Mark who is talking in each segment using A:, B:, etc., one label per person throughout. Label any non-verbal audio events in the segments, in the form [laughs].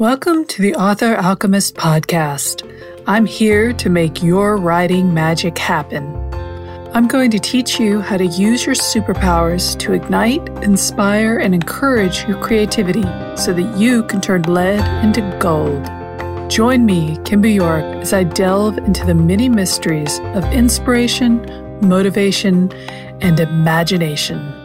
A: Welcome to the Author Alchemist podcast. I'm here to make your writing magic happen. I'm going to teach you how to use your superpowers to ignite, inspire, and encourage your creativity so that you can turn lead into gold. Join me, Kimber York, as I delve into the many mysteries of inspiration, motivation, and imagination.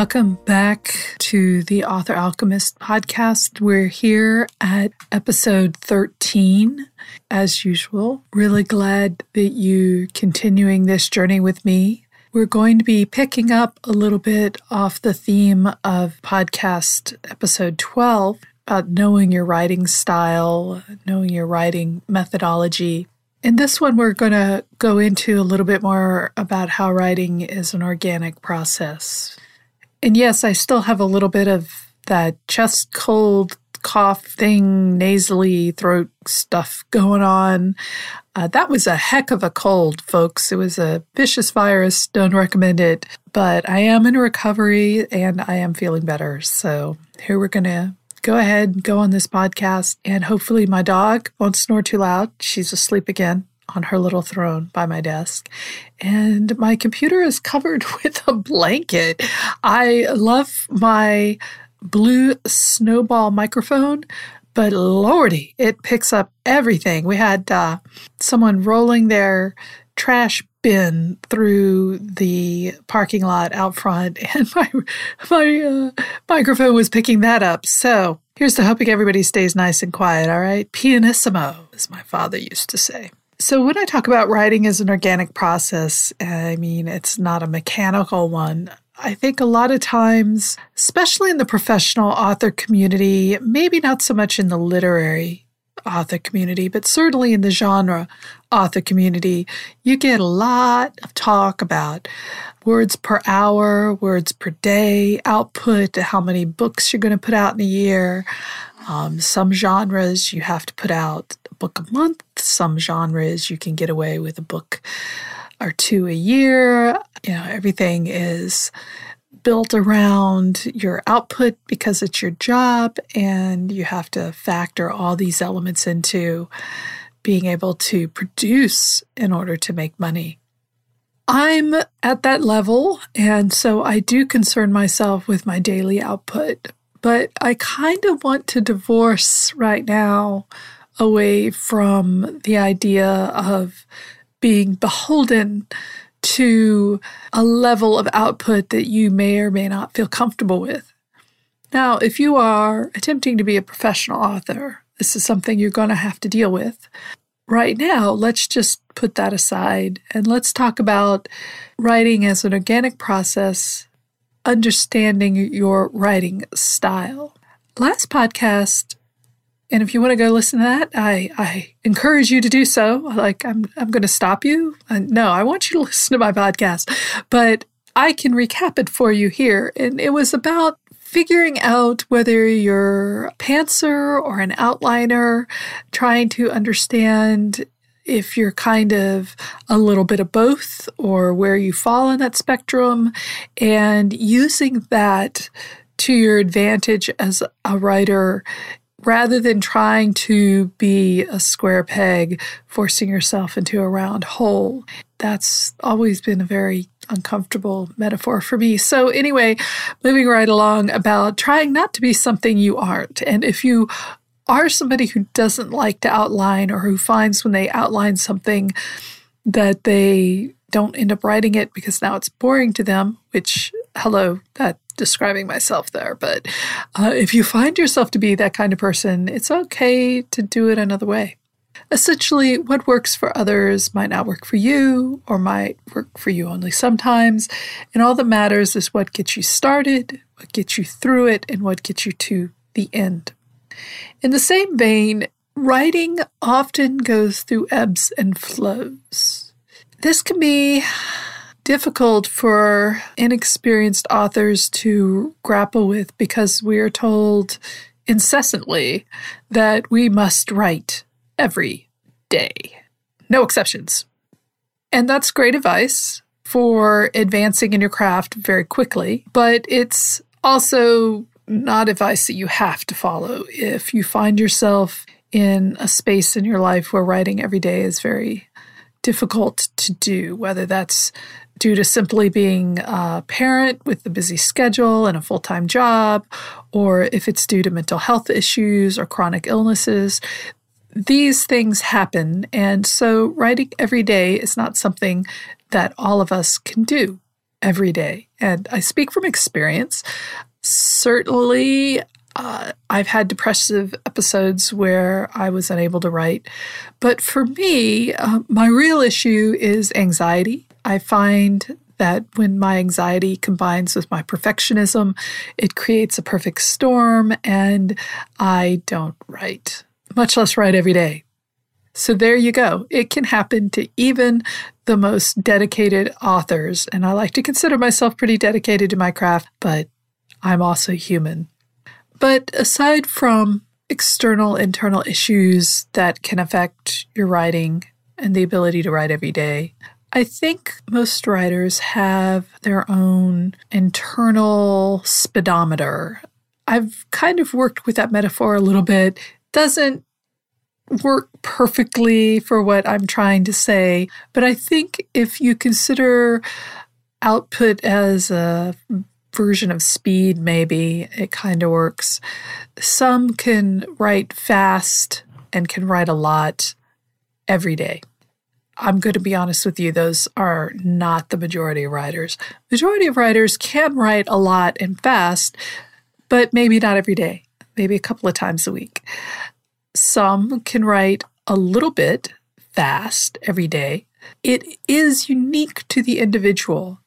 A: Welcome back to the Author Alchemist podcast. We're here at episode 13. As usual, really glad that you're continuing this journey with me. We're going to be picking up a little bit off the theme of podcast episode 12 about knowing your writing style, knowing your writing methodology. In this one, we're going to go into a little bit more about how writing is an organic process. And yes, I still have a little bit of that chest cold cough thing, nasally throat stuff going on. Uh, that was a heck of a cold, folks. It was a vicious virus. Don't recommend it. But I am in recovery and I am feeling better. So here we're going to go ahead go on this podcast. And hopefully my dog won't snore too loud. She's asleep again on her little throne by my desk. And my computer is covered [laughs] with a blanket. I love my blue snowball microphone, but lordy, it picks up everything. We had uh, someone rolling their trash bin through the parking lot out front, [laughs] and my my uh, microphone was picking that up. So here's to hoping everybody stays nice and quiet. All right, pianissimo, as my father used to say. So, when I talk about writing as an organic process, I mean, it's not a mechanical one. I think a lot of times, especially in the professional author community, maybe not so much in the literary author community, but certainly in the genre author community, you get a lot of talk about words per hour, words per day, output, how many books you're going to put out in a year. Um, some genres you have to put out a book a month. Some genres you can get away with a book or two a year. You know, everything is built around your output because it's your job, and you have to factor all these elements into being able to produce in order to make money. I'm at that level, and so I do concern myself with my daily output, but I kind of want to divorce right now away from the idea of being beholden to a level of output that you may or may not feel comfortable with. Now, if you are attempting to be a professional author, this is something you're going to have to deal with. Right now, let's just put that aside and let's talk about writing as an organic process, understanding your writing style. Last podcast, and if you want to go listen to that, I, I encourage you to do so. Like, I'm, I'm going to stop you. No, I want you to [laughs] listen to my podcast, but I can recap it for you here. And it was about figuring out whether you're a pantser or an outliner, trying to understand if you're kind of a little bit of both or where you fall in that spectrum, and using that to your advantage as a writer rather than trying to be a square peg, forcing yourself into a round hole. That's always been a very uncomfortable metaphor for me. So, anyway, moving right along about trying not to be something you aren't. And if you are somebody who doesn't like to outline or who finds when they outline something that they don't end up writing it because now it's boring to them, which, hello, that describing myself there. But uh, if you find yourself to be that kind of person, it's okay to do it another way. Essentially, what works for others might not work for you or might work for you only sometimes. And all that matters is what gets you started, what gets you through it, and what gets you to the end. In the same vein, writing often goes through ebbs and flows. This can be difficult for inexperienced authors to grapple with because we are told incessantly that we must write every day, no exceptions. And that's great advice for advancing in your craft very quickly, but it's also not advice that you have to follow. If you find yourself in a space in your life where writing every day is very difficult to do, whether that's due to simply being a parent with a busy schedule and a full time job, or if it's due to mental health issues or chronic illnesses. These things happen. And so, writing every day is not something that all of us can do every day. And I speak from experience. Certainly, uh, I've had depressive episodes where I was unable to write. But for me, uh, my real issue is anxiety. I find that when my anxiety combines with my perfectionism, it creates a perfect storm, and I don't write, much less write every day. So there you go. It can happen to even the most dedicated authors. And I like to consider myself pretty dedicated to my craft, but I'm also human. But aside from external, internal issues that can affect your writing and the ability to write every day, I think most writers have their own internal speedometer. I've kind of worked with that metaphor a little bit. Doesn't work perfectly for what I'm trying to say, but I think if you consider output as a version of speed, maybe it kind of works. Some can write fast and can write a lot every day. I'm going to be honest with you, those are not the majority of writers. Majority of writers can write a lot and fast, but maybe not every day, maybe a couple of times a week. Some can write a little bit fast every day. It is unique to the individual.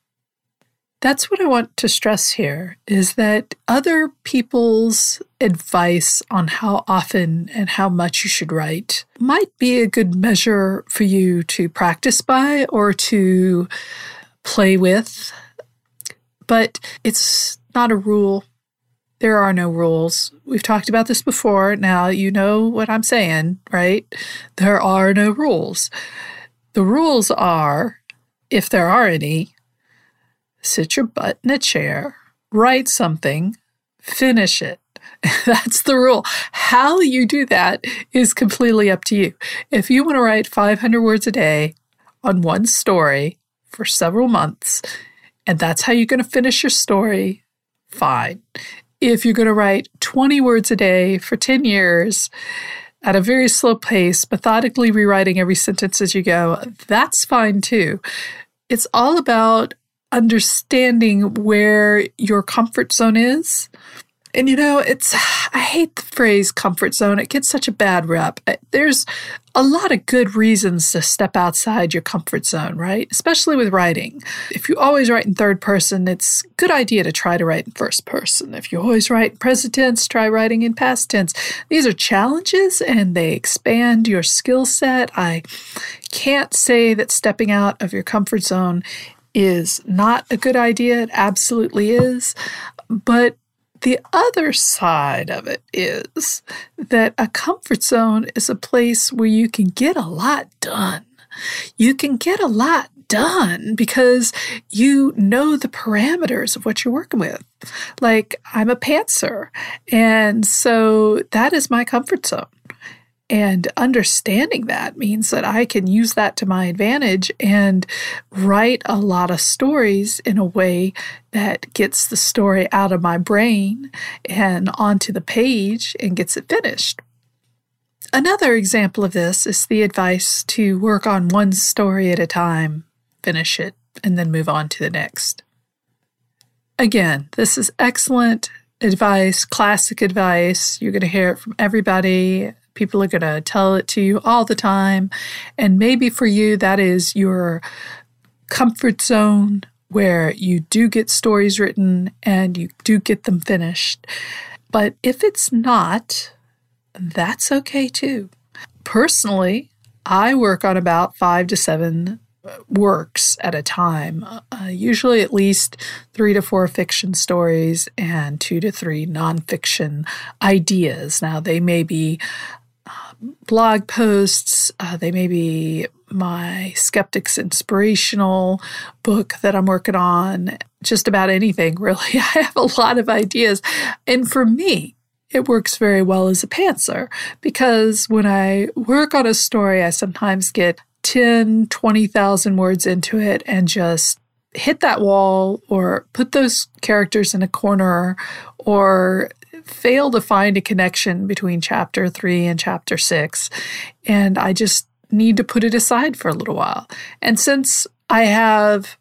A: That's what I want to stress here is that other people's advice on how often and how much you should write might be a good measure for you to practice by or to play with, but it's not a rule. There are no rules. We've talked about this before. Now you know what I'm saying, right? There are no rules. The rules are, if there are any, sit your butt in a chair, write something, finish it. [laughs] That's the rule. How you do that is completely up to you. If you want to write 500 words a day on one story for several months, and that's how you're going to finish your story, fine. If you're going to write 20 words a day for 10 years at a very slow pace, methodically rewriting every sentence as you go, that's fine too. It's all about understanding where your comfort zone is. And you know, it's, I hate the phrase comfort zone. It gets such a bad rep. There's a lot of good reasons to step outside your comfort zone, right? Especially with writing. If you always write in third person, it's a good idea to try to write in first person. If you always write in present tense, try writing in past tense. These are challenges and they expand your skill set. I can't say that stepping out of your comfort zone is not a good idea. It absolutely is. But the other side of it is that a comfort zone is a place where you can get a lot done. You can get a lot done because you know the parameters of what you're working with. Like, I'm a pantser, and so that is my comfort zone. And understanding that means that I can use that to my advantage and write a lot of stories in a way that gets the story out of my brain and onto the page and gets it finished. Another example of this is the advice to work on one story at a time, finish it, and then move on to the next. Again, this is excellent advice, classic advice. You're going to hear it from everybody People are going to tell it to you all the time. And maybe for you, that is your comfort zone where you do get stories written and you do get them finished. But if it's not, that's okay too. Personally, I work on about five to seven works at a time, uh, usually at least three to four fiction stories and two to three nonfiction ideas. Now, they may be blog posts, uh, they may be my Skeptics Inspirational book that I'm working on, just about anything [laughs] really. I have a lot of ideas. And for me, it works very well as a pantser because when I work on a story, I sometimes get 10, 20,000 words into it and just hit that wall or put those characters in a corner or fail to find a connection between chapter three and chapter six. And I just need to put it aside for a little while. And since I have,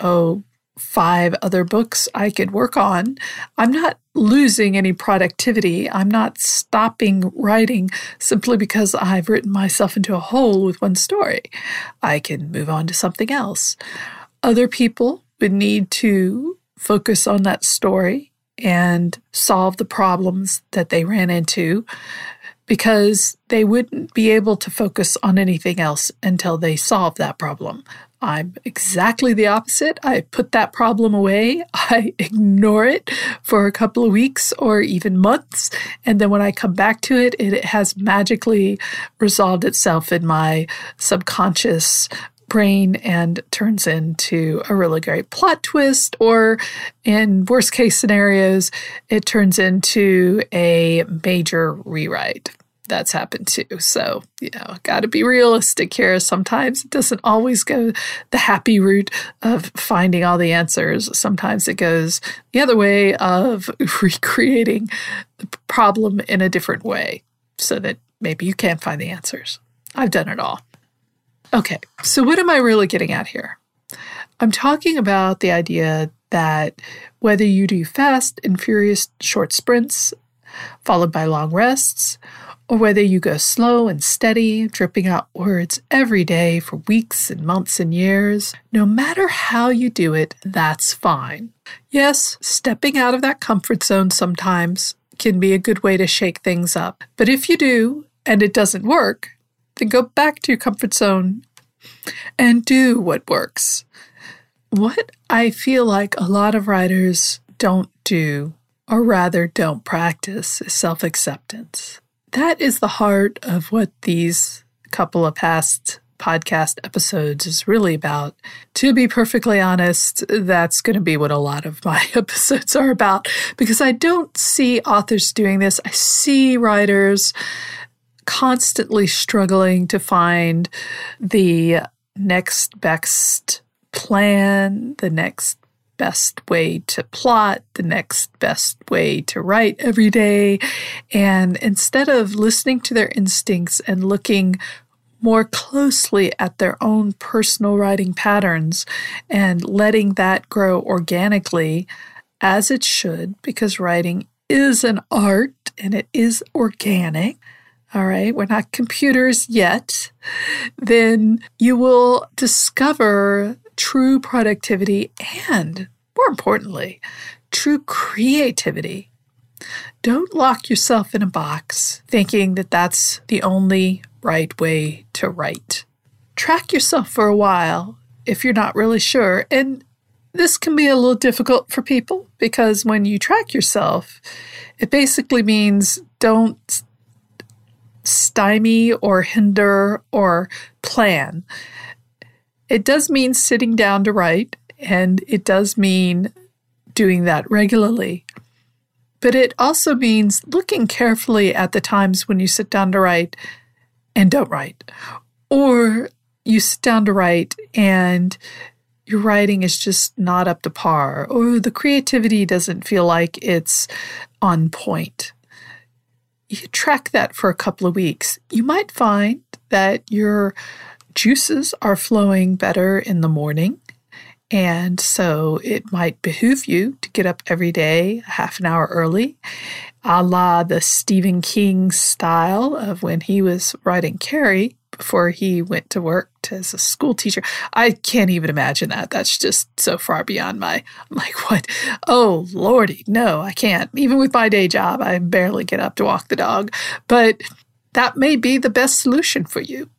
A: oh, five other books I could work on, I'm not losing any productivity. I'm not stopping writing simply because I've written myself into a hole with one story. I can move on to something else. Other people would need to focus on that story and solve the problems that they ran into because they wouldn't be able to focus on anything else until they solved that problem. I'm exactly the opposite. I put that problem away, [laughs] I ignore it for a couple of weeks or even months. And then when I come back to it, it has magically resolved itself in my subconscious brain and turns into a really great plot twist, or in worst case scenarios, it turns into a major rewrite. That's happened too. So, you know, got to be realistic here. Sometimes it doesn't always go the happy route of finding all the answers. Sometimes it goes the other way of [laughs] recreating the problem in a different way so that maybe you can't find the answers. I've done it all. Okay, so what am I really getting at here? I'm talking about the idea that whether you do fast and furious short sprints, followed by long rests, or whether you go slow and steady, dripping out words every day for weeks and months and years, no matter how you do it, that's fine. Yes, stepping out of that comfort zone sometimes can be a good way to shake things up. But if you do and it doesn't work, then go back to your comfort zone and do what works. What I feel like a lot of writers don't do, or rather don't practice, is self acceptance. That is the heart of what these couple of past podcast episodes is really about. To be perfectly honest, that's going to be what a lot of my [laughs] episodes are about because I don't see authors doing this. I see writers constantly struggling to find the next best plan, the next best way to plot, the next best way to write every day. And instead of listening to their instincts and looking more closely at their own personal writing patterns and letting that grow organically as it should, because writing is an art and it is organic all right, we're not computers yet, then you will discover true productivity and, more importantly, true creativity. Don't lock yourself in a box thinking that that's the only right way to write. Track yourself for a while if you're not really sure. And this can be a little difficult for people because when you track yourself, it basically means don't stymie or hinder or plan. It does mean sitting down to write, and it does mean doing that regularly. But it also means looking carefully at the times when you sit down to write and don't write, or you sit down to write and your writing is just not up to par, or the creativity doesn't feel like it's on point you track that for a couple of weeks, you might find that your juices are flowing better in the morning. And so it might behoove you to get up every day half an hour early, a la the Stephen King style of when he was writing Carrie before he went to work as a school teacher. I can't even imagine that. That's just so far beyond my, I'm like, what? Oh, Lordy, no, I can't. Even with my day job, I barely get up to walk the dog. But that may be the best solution for you.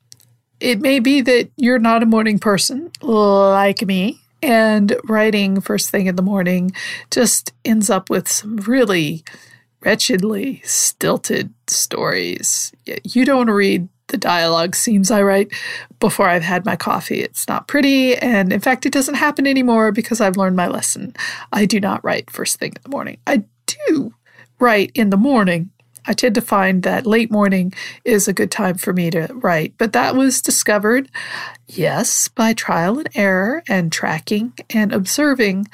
A: It may be that you're not a morning person like me, and writing first thing in the morning just ends up with some really wretchedly stilted stories. You don't read the dialogue seems I write before I've had my coffee. It's not pretty, and in fact, it doesn't happen anymore because I've learned my lesson. I do not write first thing in the morning. I do write in the morning. I tend to find that late morning is a good time for me to write, but that was discovered, yes, by trial and error and tracking and observing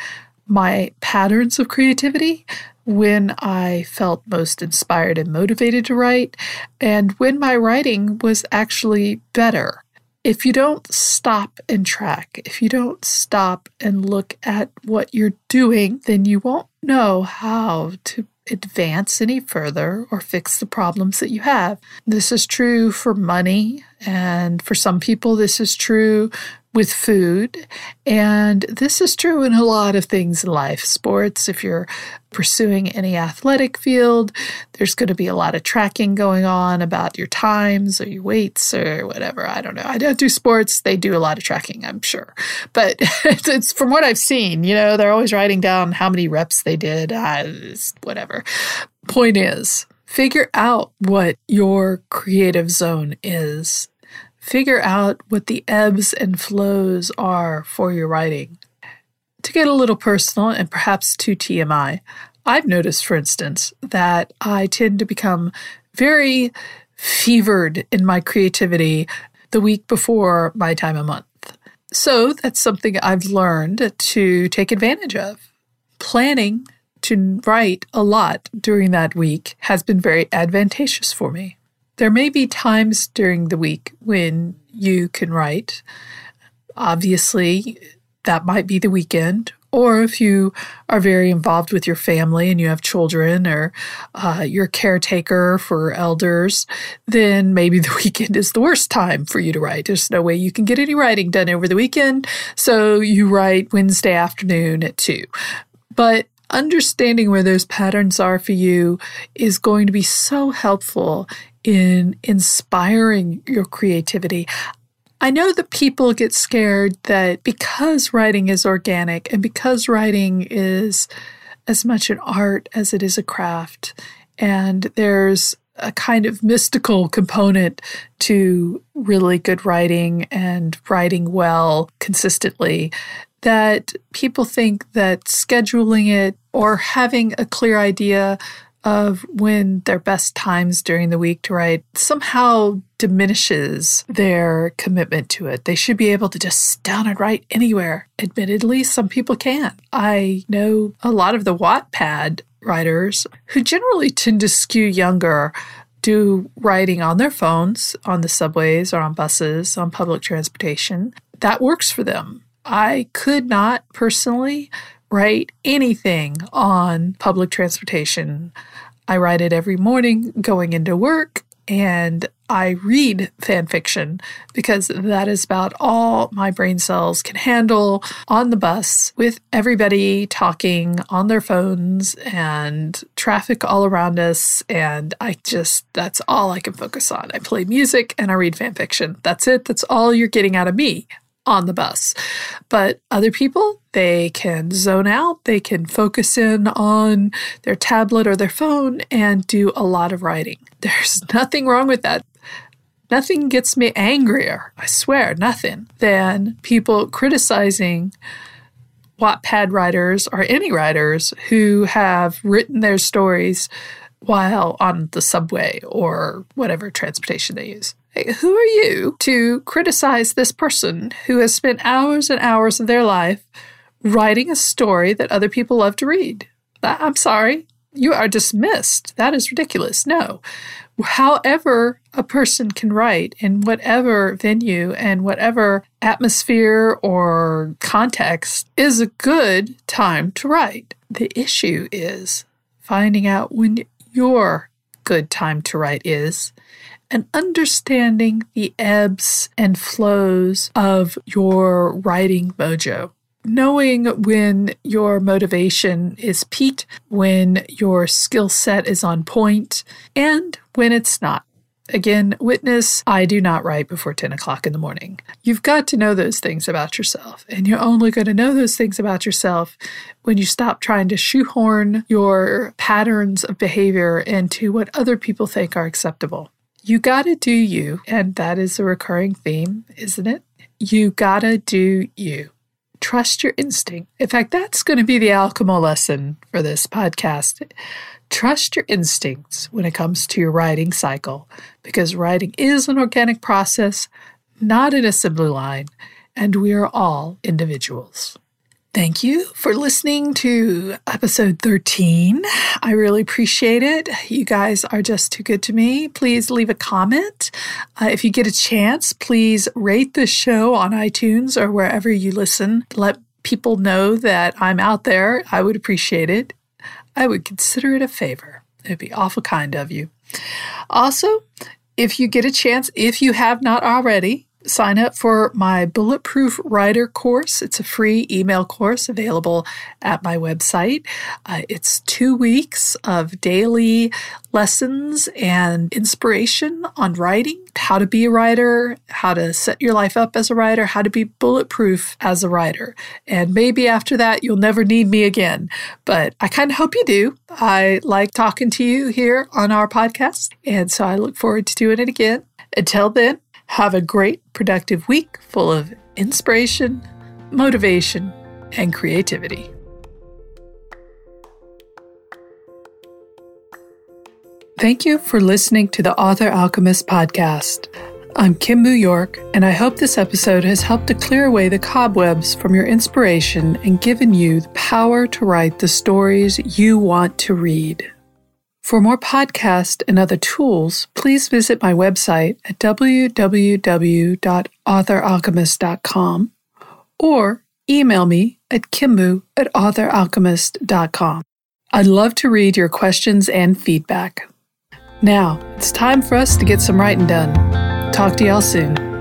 A: my patterns of creativity when I felt most inspired and motivated to write, and when my writing was actually better. If you don't stop and track, if you don't stop and look at what you're doing, then you won't know how to advance any further or fix the problems that you have. This is true for money, and for some people, this is true with food. And this is true in a lot of things in life. Sports, if you're pursuing any athletic field, there's going to be a lot of tracking going on about your times or your weights or whatever. I don't know. I don't do sports. They do a lot of tracking, I'm sure. But [laughs] it's, from what I've seen, you know, they're always writing down how many reps they did, uh, whatever. Point is, figure out what your creative zone is Figure out what the ebbs and flows are for your writing. To get a little personal and perhaps too TMI, I've noticed, for instance, that I tend to become very fevered in my creativity the week before my time of month. So that's something I've learned to take advantage of. Planning to write a lot during that week has been very advantageous for me. There may be times during the week when you can write. Obviously, that might be the weekend. Or if you are very involved with your family and you have children or uh, you're caretaker for elders, then maybe [laughs] the weekend is the worst time for you to write. There's no way you can get any writing done over the weekend. So you write Wednesday afternoon at 2. But understanding where those patterns are for you is going to be so helpful in inspiring your creativity. I know that people get scared that because writing is organic and because writing is as much an art as it is a craft, and there's a kind of mystical component to really good writing and writing well consistently that people think that scheduling it or having a clear idea of when their best times during the week to write somehow diminishes their commitment to it. They should be able to just sit down and write anywhere. Admittedly, some people can't. I know a lot of the Wattpad writers who generally tend to skew younger do writing on their phones, on the subways or on buses, on public transportation. That works for them. I could not personally write anything on public transportation. I write it every morning going into work and I read fan fiction because that is about all my brain cells can handle on the bus with everybody talking on their phones and traffic all around us. And I just, that's all I can focus on. I play music and I read fan fiction. That's it. That's all you're getting out of me on the bus. But other people, they can zone out, they can focus in on their tablet or their phone and do a lot of writing. [laughs] There's nothing wrong with that. Nothing gets me angrier, I swear, nothing, than people criticizing Wattpad writers or any writers who have written their stories while on the subway or whatever transportation they use. Who are you to criticize this person who has spent hours and hours of their life writing a story that other people love to read? I'm sorry. You are dismissed. That is ridiculous. No. However, a person can write in whatever venue and whatever atmosphere or context is a good time to write. The issue is finding out when your good time to write is and understanding the ebbs and flows of your writing mojo. Knowing when your motivation is peaked, when your skill set is on point, and when it's not. Again, witness, I do not write before 10 o'clock in the morning. You've got to know those things about yourself, and you're only going to know those things about yourself when you stop trying to shoehorn your patterns of behavior into what other people think are acceptable You gotta do you. And that is a recurring theme, isn't it? You gotta do you. Trust your instinct. In fact, that's going to be the alchemy lesson for this podcast. Trust your instincts when it comes to your writing cycle because writing is an organic process, not an assembly line, and we are all individuals. Thank you for listening to episode 13. I really appreciate it. You guys are just too good to me. Please leave a comment. Uh, if you get a chance, please rate the show on iTunes or wherever you listen. Let people know that I'm out there. I would appreciate it. I would consider it a favor. It'd be awful kind of you. Also, if you get a chance, if you have not already, sign up for my Bulletproof Writer course. It's a free email course available at my website. Uh, it's two weeks of daily lessons and inspiration on writing, how to be a writer, how to set your life up as a writer, how to be bulletproof as a writer. And maybe after that, you'll never need me again. But I kind of hope you do. I like talking to you here on our podcast. And so I look forward to doing it again. Until then, have a great, productive week full of inspiration, motivation, and creativity. Thank you for listening to the Author Alchemist podcast. I'm Kim Kimbu York, and I hope this episode has helped to clear away the cobwebs from your inspiration and given you the power to write the stories you want to read. For more podcasts and other tools, please visit my website at www.authoralchemist.com or email me at kimbu at authoralchemist.com. I'd love to read your questions and feedback. Now, it's time for us to get some writing done. Talk to y'all soon.